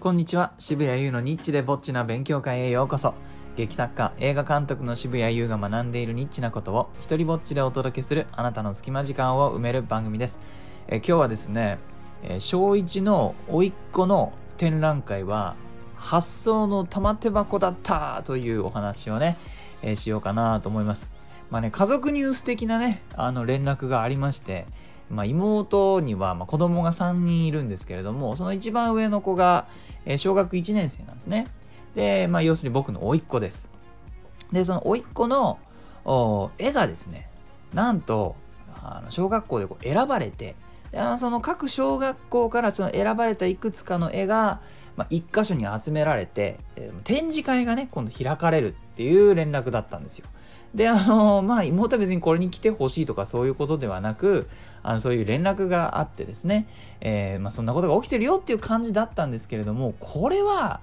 こんにちは。渋谷優のニッチでぼっちな勉強会へようこそ。劇作家映画監督の渋谷優が学んでいるニッチなことを一人ぼっちでお届けするあなたの隙間時間を埋める番組です。え今日はですね、え小一の甥っ子の展覧会は発想の玉手箱だったというお話をね、えしようかなと思います。まあね家族ニュース的なねあの連絡がありましてまあ、妹にはまあ子供が3人いるんですけれどもその一番上の子がえー小学1年生なんですね。で、まあ、要するに僕の甥っ子です。でその甥っ子の絵がですねなんとあの小学校でこう選ばれてでその各小学校からその選ばれたいくつかの絵が、まあ、一箇所に集められて、えー展示会がね今度開かれるっていう連絡だったんですよ。であのまあ妹は別にこれに来てほしいとかそういうことではなくあのそういう連絡があってですね、えーまあ、そんなことが起きてるよっていう感じだったんですけれどもこれは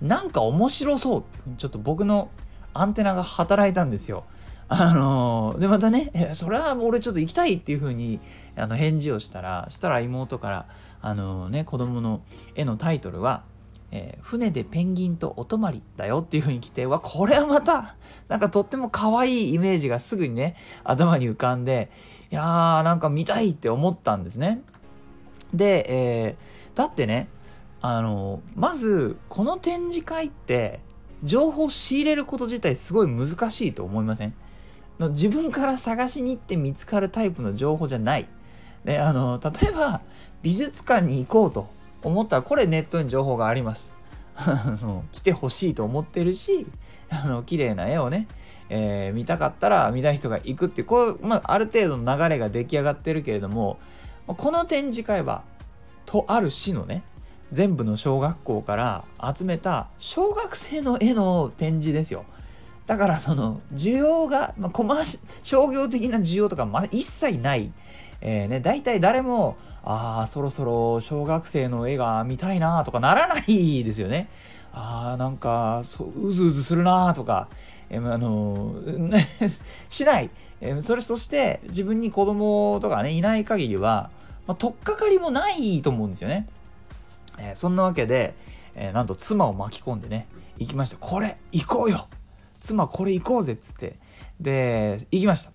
なんか面白そうちょっと僕のアンテナが働いたんですよ。あのでまたね「それは俺ちょっと行きたい」っていう風にあの返事をしたらしたら妹からあのね子供の絵のタイトルはえー船でペンギンとお泊まりだよっていう風に来てわこれはまたなんかとっても可愛いイメージがすぐにね頭に浮かんでいやーなんか見たいって思ったんですね。で、えーだってねあのまずこの展示会って情報仕入れること自体すごい難しいと思いません？自分から探しに行って見つかるタイプの情報じゃない。であの例えば美術館に行こうと思ったらこれネットに情報があります。あ の来てほしいと思ってるし あの綺麗な絵をね、えー見たかったら見たい人が行くってこう、まあ、ある程度の流れが出来上がってるけれどもこの展示会はとある市のね全部の小学校から集めた小学生の絵の展示ですよ。だからその需要が、まあ、コマーシ商業的な需要とかまだ一切ない。えーね、大体誰も、ああ、そろそろ小学生の絵が見たいなとかならないですよね。ああ、なんかそう、うずうずするなとか、えーあのー しない。えーそれ、そして自分に子供とかね、いない限りは、まあ、取っかかりもないと思うんですよね。えーそんなわけで、えーなんと妻を巻き込んでね行きましたこれ行こうよ妻これ行こうぜっつって。で行きました。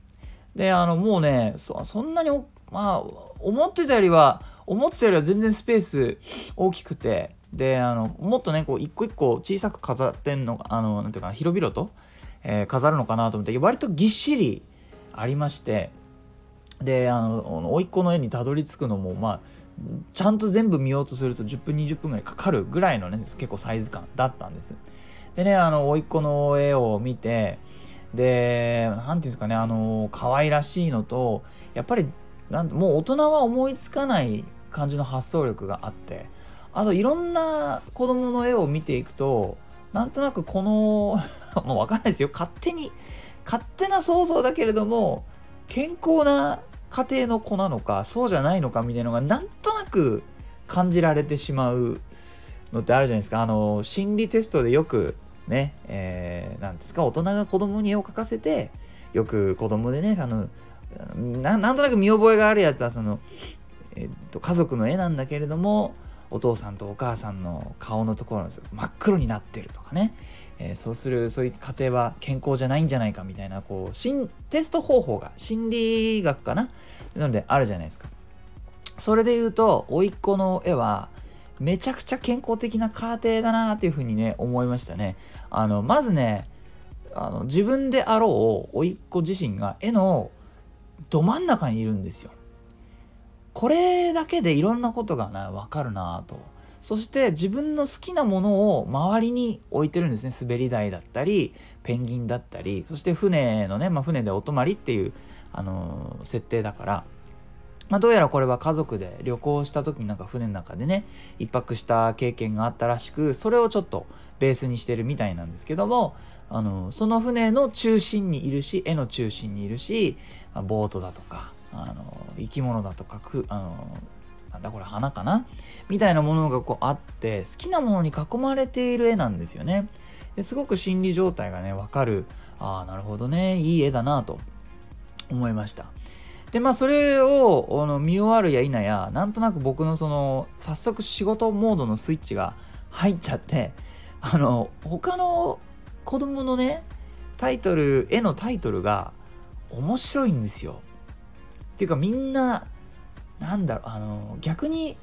であのもうねそんなにまあ思ってたよりは思ってたよりは全然スペース大きくて。であのもっとねこう一個一個小さく飾ってんのあのなんていうかな広々と、えー飾るのかなと思って割とぎっしりありまして。であの甥っ子の絵にたどり着くのもまあちゃんと全部見ようとすると10分20分ぐらいかかるぐらいのね結構サイズ感だったんです。でねあの甥っ子の絵を見てで何ていうんですかねあの可愛らしいのとやっぱりなんもう大人は思いつかない感じの発想力があってあといろんな子供の絵を見ていくとなんとなくこの もう分かんないですよ。勝手に勝手な想像だけれども健康な家庭の子なのかそうじゃないのかみたいなのがなんとなく感じられてしまうのってあるじゃないですか。あの心理テストでよくね、えー、なんですか大人が子供に絵を描かせてよく子供でねあのなんとなく見覚えがあるやつはその、えっと家族の絵なんだけれどもお父さんとお母さんの顔のところが真っ黒になってるとかね、えーそうするそういう家庭は健康じゃないんじゃないかみたいなこう心テスト方法が心理学かな。なのであるじゃないですか。それで言うと甥っ子の絵はめちゃくちゃ健康的な家庭だなっていうふうにね思いましたね。あのまずねあの自分であろう甥っ子自身が絵のど真ん中にいるんですよ。これだけでいろんなことがね分かるなと。そして自分の好きなものを周りに置いてるんですね。滑り台だったりペンギンだったりそして船のね、まあ、船でお泊まりっていう、あのー設定だから、まあ、どうやらこれは家族で旅行した時になんか船の中でね一泊した経験があったらしくそれをちょっとベースにしてるみたいなんですけどもあのその船の中心にいるし絵の中心にいるし、ボートだとかあの生き物だとかくあのなんだこれ花かな？みたいなものがこうあって好きなものに囲まれている絵なんですよね。ですごく心理状態がね分かるああなるほどねいい絵だなと思いました。でまあそれをあの見終わるや否やなんとなく僕のその早速仕事モードのスイッチが入っちゃってあの他の子供のねタイトル絵のタイトルが面白いんですよ。っていうかみんななんだろうあの逆に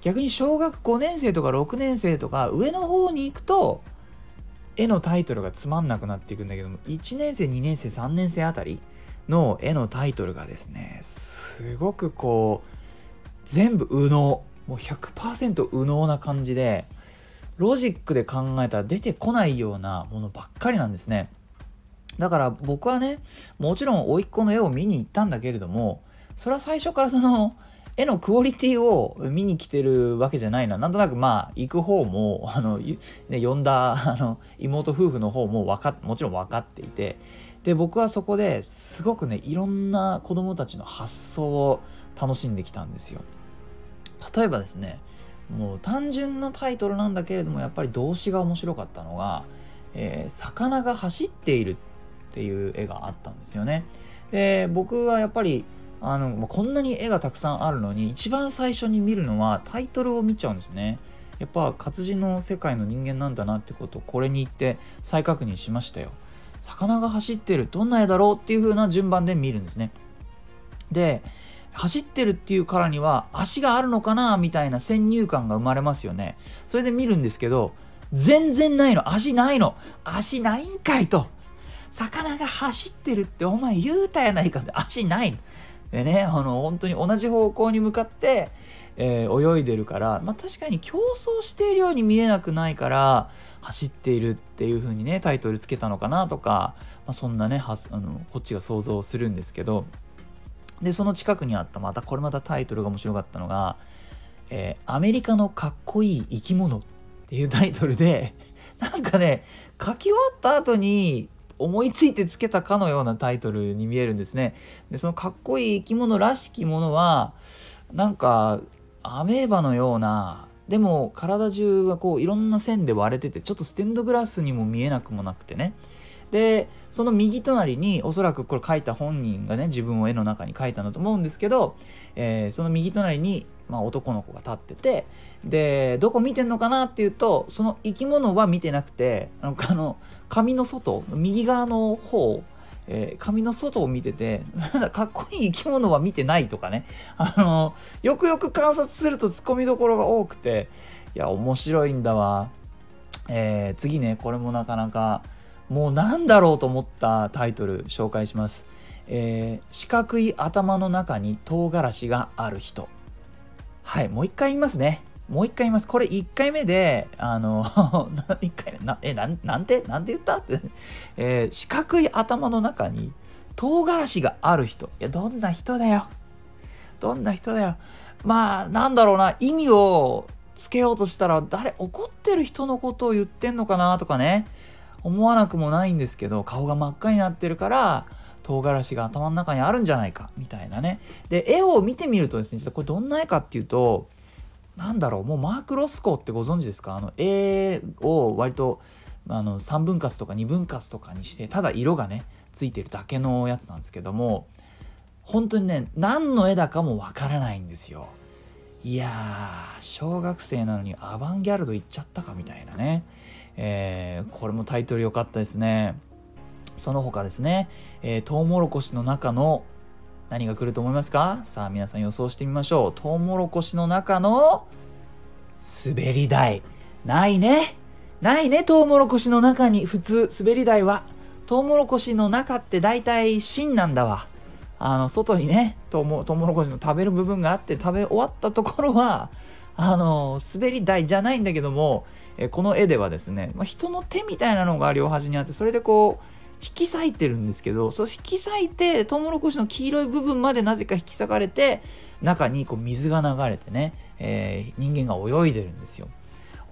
逆に小学5年生とか6年生とか上の方に行くと絵のタイトルがつまんなくなっていくんだけども1年生2年生3年生あたりの絵のタイトルがですねすごくこう全部右脳もう100%右脳な感じでロジックで考えたら出てこないようなものばっかりなんですねだから僕はねもちろん甥っ子の絵を見に行ったんだけれどもそれは最初からその絵のクオリティを見に来てるわけじゃないな。なんとなくまあ、行く方も、あの、ね、呼んだ、あの、妹夫婦の方も分か、もちろん分かっていて、で、僕はそこですごくね、いろんな子供たちの発想を楽しんできたんですよ。例えばですね、もう単純なタイトルなんだけれども、やっぱり動詞が面白かったのが、えー、魚が走っているっていう絵があったんですよね。で、僕はやっぱり、あのこんなに絵がたくさんあるのに一番最初に見るのはタイトルを見ちゃうんですねやっぱ活字の世界の人間なんだなってことをこれに言って再確認しましたよ魚が走ってるどんな絵だろうっていう風な順番で見るんですね。で走ってるっていうからには足があるのかなみたいな先入観が生まれますよね。それで見るんですけど全然ないの。足ないの。足ないんかいと。魚が走ってるってお前言うたやないかって。足ないの。でね、あの、本当に同じ方向に向かって、えー、泳いでるから、まあ確かに競争しているように見えなくないから、走っているっていう風にね、タイトルつけたのかなとか、まあ、そんなね、はあのこっちが想像するんですけど、で、その近くにあった、またこれまたタイトルが面白かったのが、えー、アメリカのかっこいい生き物っていうタイトルで、なんかね、書き終わった後に、思いついてつけたかのようなタイトルに見えるんですね。でそのかっこいい生き物らしきものはなんかアメーバのようなでも体中がこういろんな線で割れててちょっとステンドグラスにも見えなくもなくてねでその右隣におそらくこれ書いた本人がね自分を絵の中に描いたんだと思うんですけど、えー、その右隣に、まあ、男の子が立っててでどこ見てんのかなっていうとその生き物は見てなくてあのあの紙の外右側の方えー、紙の外を見てて、かっこいい生き物は見てないとかね。あの、よくよく観察するとツッコミどころが多くて、いや、面白いんだわ。えー、次ね、これもなかなか、もうなんだろうと思ったタイトル紹介します。えー、四角い頭の中に唐辛子がある人。はい、もう一回言いますね。もう一回言います。これ一回目で、あの、一回目、な、え、なん、なんて？なんて言った？って、えー、四角い頭の中に唐辛子がある人。いや、どんな人だよ。どんな人だよ。まあ、なんだろうな、意味をつけようとしたら、誰、怒ってる人のことを言ってんのかなとかね。思わなくもないんですけど顔が真っ赤になってるから唐辛子が頭の中にあるんじゃないかみたいなね。で絵を見てみるとですねちょっとこれどんな絵かっていうとなんだろうもうマーク・ロスコってご存知ですか？あの絵を割とあの3分割とか2分割とかにしてただ色がねついてるだけのやつなんですけども本当にね何の絵だかもわからないんですよ。いやー小学生なのにアバンギャルド行っちゃったかみたいなね。えー、これもタイトル良かったですね。その他ですね、えー、トウモロコシの中の何が来ると思いますか？さあ皆さん予想してみましょう。トウモロコシの中の滑り台。ないね。ないね、トウモロコシの中に普通滑り台は。トウモロコシの中って大体芯なんだわ。あの、外にね、トウモロコシの食べる部分があって食べ終わったところは、あの滑り台じゃないんだけども、えこの絵ではですね、まあ、人の手みたいなのが両端にあってそれでこう引き裂いてるんですけどその引き裂いてトウモロコシの黄色い部分までなぜか引き裂かれて中にこう水が流れてね、えー、人間が泳いでるんですよ。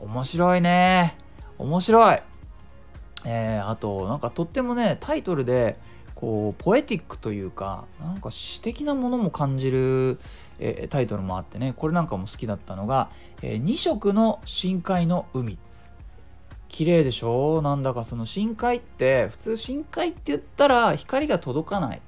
面白いね。面白い。えー、あとなんかとってもねタイトルでこうポエティックというかなんか詩的なものも感じる、えー、タイトルもあってねこれなんかも好きだったのが「えー、2色の深海の海」綺麗でしょ？なんだかその深海って普通深海って言ったら光が届かない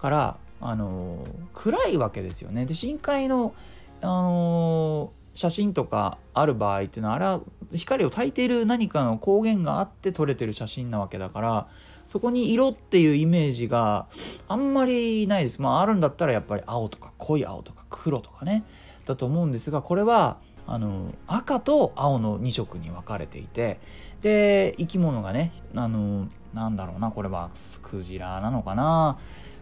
からあの、暗いわけですよね。で深海のあの、写真とかある場合っていうのはあれは光を焚いている何かの光源があって撮れてる写真なわけだからそこに色っていうイメージがあんまりないです。まああるんだったらやっぱり青とか濃い青とか黒とかねだと思うんですがこれはあの赤と青の2色に分かれていてで生き物がねあのなんだろうなこれはクジラなのかな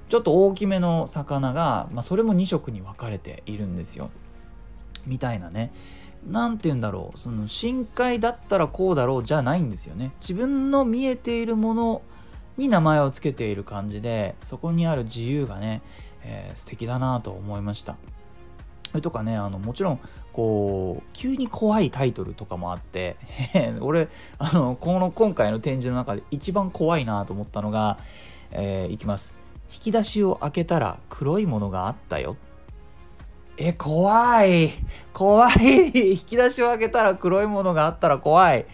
ちょっと大きめの魚が、まあ、それも2色に分かれているんですよ。みたいなね。何て言うんだろうその深海だったらこうだろうじゃないんですよね。自分の見えているものに名前を付けている感じでそこにある自由がね、えー、素敵だなと思いましたそれとかねあのもちろんこう急に怖いタイトルとかもあって 俺あのこの今回の展示の中で一番怖いなと思ったのが、えー、いきます。引き出しを開けたら黒いものがあったよ。え怖い。怖い。引き出しを開けたら黒いものがあったら怖い。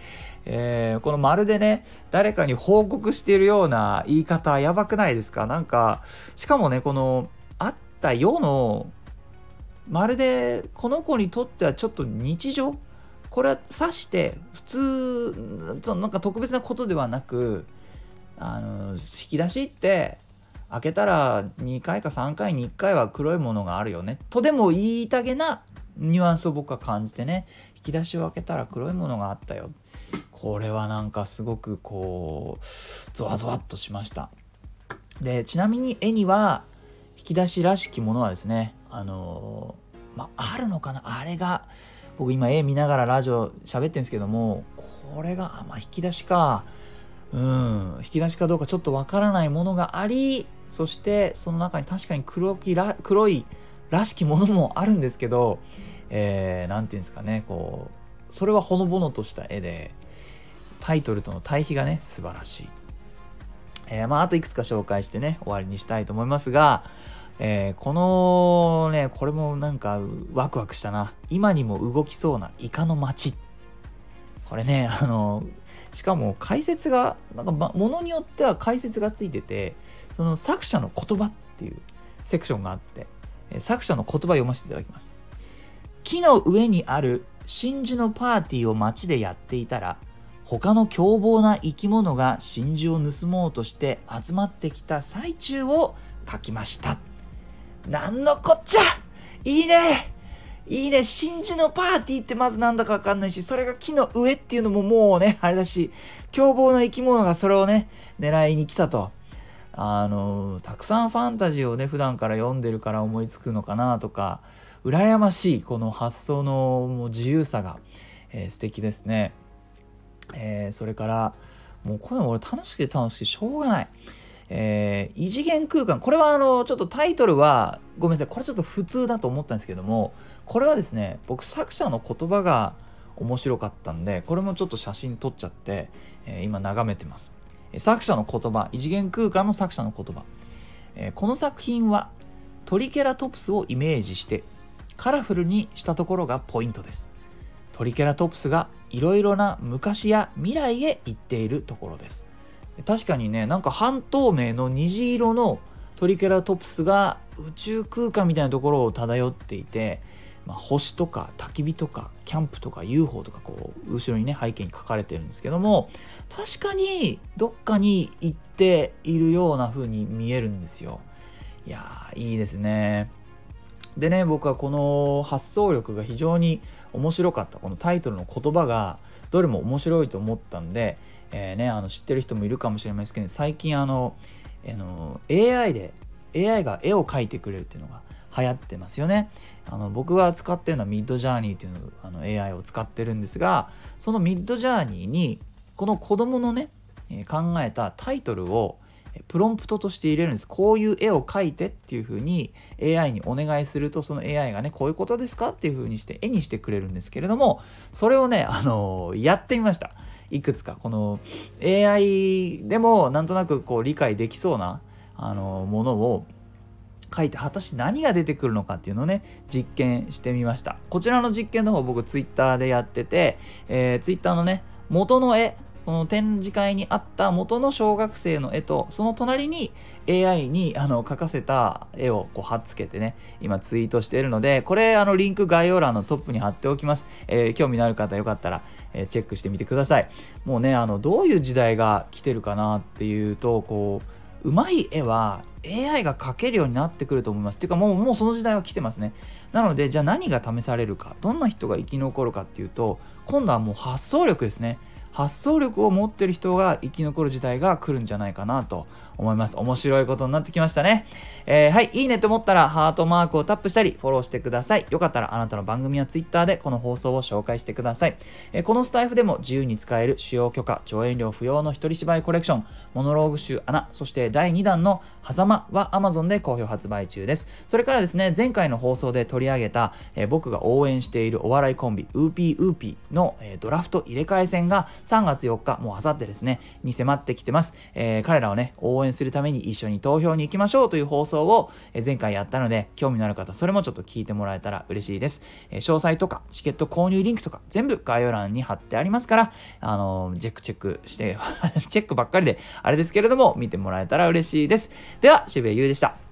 えー、このまるでね誰かに報告しているような言い方やばくないですか？なんかしかもねこのあった世のまるでこの子にとってはちょっと日常？これは指して普通なんか特別なことではなくあの引き出しって開けたら2回か3回に1回は黒いものがあるよね。とでも言いたげなニュアンスを僕は感じてね。引き出しを開けたら黒いものがあったよ。これはなんかすごくこうゾワゾワっとしました。でちなみに絵には引き出しらしきものはですねあのまああるのかな？あれが僕今絵見ながらラジオ喋ってるんですけどもこれがあ、まあ、引き出しかうん引き出しかどうかちょっとわからないものがありそしてその中に確かに黒きら黒いらしきものもあるんですけど何、えー、て言うんですかねこうそれはほのぼのとした絵でタイトルとの対比がね、素晴らしい。えー、まあ、あといくつか紹介してね、終わりにしたいと思いますが、えー、このね、これもなんかワクワクしたな。今にも動きそうなイカの街。これね、あの、しかも解説が、なんか、ま、ものによっては解説がついてて、その作者の言葉っていうセクションがあって、作者の言葉読ませていただきます。木の上にある真珠のパーティーを街でやっていたら、他の凶暴な生き物が真珠を盗もうとして集まってきた最中を書きました。なんのこっちゃいいねいいね真珠のパーティーってまずなんだかわかんないし、それが木の上っていうのももうね、あれだし、凶暴な生き物がそれをね、狙いに来たと。あの、たくさんファンタジーをね、普段から読んでるから思いつくのかなとか、羨ましいこの発想のもう自由さが、えー、素敵ですね。えー、それからもうこれ俺楽しくて楽しくてしょうがない。えー、異次元空間。これはあのちょっとタイトルはごめんなさい。これちょっと普通だと思ったんですけどもこれはですね僕作者の言葉が面白かったんでこれもちょっと写真撮っちゃって、えー、今眺めてます。作者の言葉異次元空間の作者の言葉、えー、この作品はトリケラトプスをイメージしてカラフルにしたところがポイントです。トリケラトプスがいろいろな昔や未来へ行っているところです。確かにねなんか半透明の虹色のトリケラトプスが宇宙空間みたいなところを漂っていて、まあ、星とか焚き火とかキャンプとか UFO とかこう後ろにね背景に書かれてるんですけども確かにどっかに行っているような風に見えるんですよ。いやーいいですね。でね僕はこの発想力が非常に面白かった。このタイトルの言葉がどれも面白いと思ったんで、えー、ね、あの知ってる人もいるかもしれないですけど最近あの、えー、の AI で AI が絵を描いてくれるっていうのが流行ってますよね。あの僕が使ってるのはミッドジャーニーっていうのあの AI を使ってるんですがそのミッドジャーニーにこの子供のね考えたタイトルをプロンプトとして入れるんです。こういう絵を描いてっていうふうに AI にお願いすると、その AI がね、こういうことですかっていうふうにして絵にしてくれるんですけれども、それをね、あのやってみました。いくつか。この AI でもなんとなくこう理解できそうな、あのものを書いて果たして何が出てくるのかっていうのをね実験してみましたこちらの実験の方僕ツイッターでやってて、えー、ツイッターのね元の絵この展示会にあった元の小学生の絵とその隣に AI にあの描かせた絵をこう貼っつけてね今ツイートしているのでこれあのリンク概要欄のトップに貼っておきます、えー、興味のある方よかったら、えー、チェックしてみてくださいもうねあのどういう時代が来てるかなっていうとこううまい絵は AI が描けるようになってくると思います。っていうかもうもうその時代は来てますね。なのでじゃあ何が試されるかどんな人が生き残るかっていうと今度はもう発想力ですね。発想力を持ってる人が生き残る時代が来るんじゃないかなと思います。面白いことになってきましたね。えー、はい、いいねと思ったらハートマークをタップしたりフォローしてください。よかったらあなたの番組や Twitter でこの放送を紹介してください。えー、このスタイフでも自由に使える使用許可、上演料不要の一人芝居コレクション、モノローグ集穴、そして第2弾の狭間は Amazon で好評発売中です。それからですね、前回の放送で取り上げた、えー、僕が応援しているお笑いコンビ、ウーピーウーピーの、えドラフト入れ替え戦が3月4日、もうあさってですね、に迫ってきてます。えー、彼らをね、応援するために一緒に投票に行きましょうという放送を、前回やったので、興味のある方、それもちょっと聞いてもらえたら嬉しいです。えー、詳細とか、チケット購入リンクとか、全部概要欄に貼ってありますから、あのー、チェックチェックして、チェックばっかりで、あれですけれども、見てもらえたら嬉しいです。では、渋谷優でした。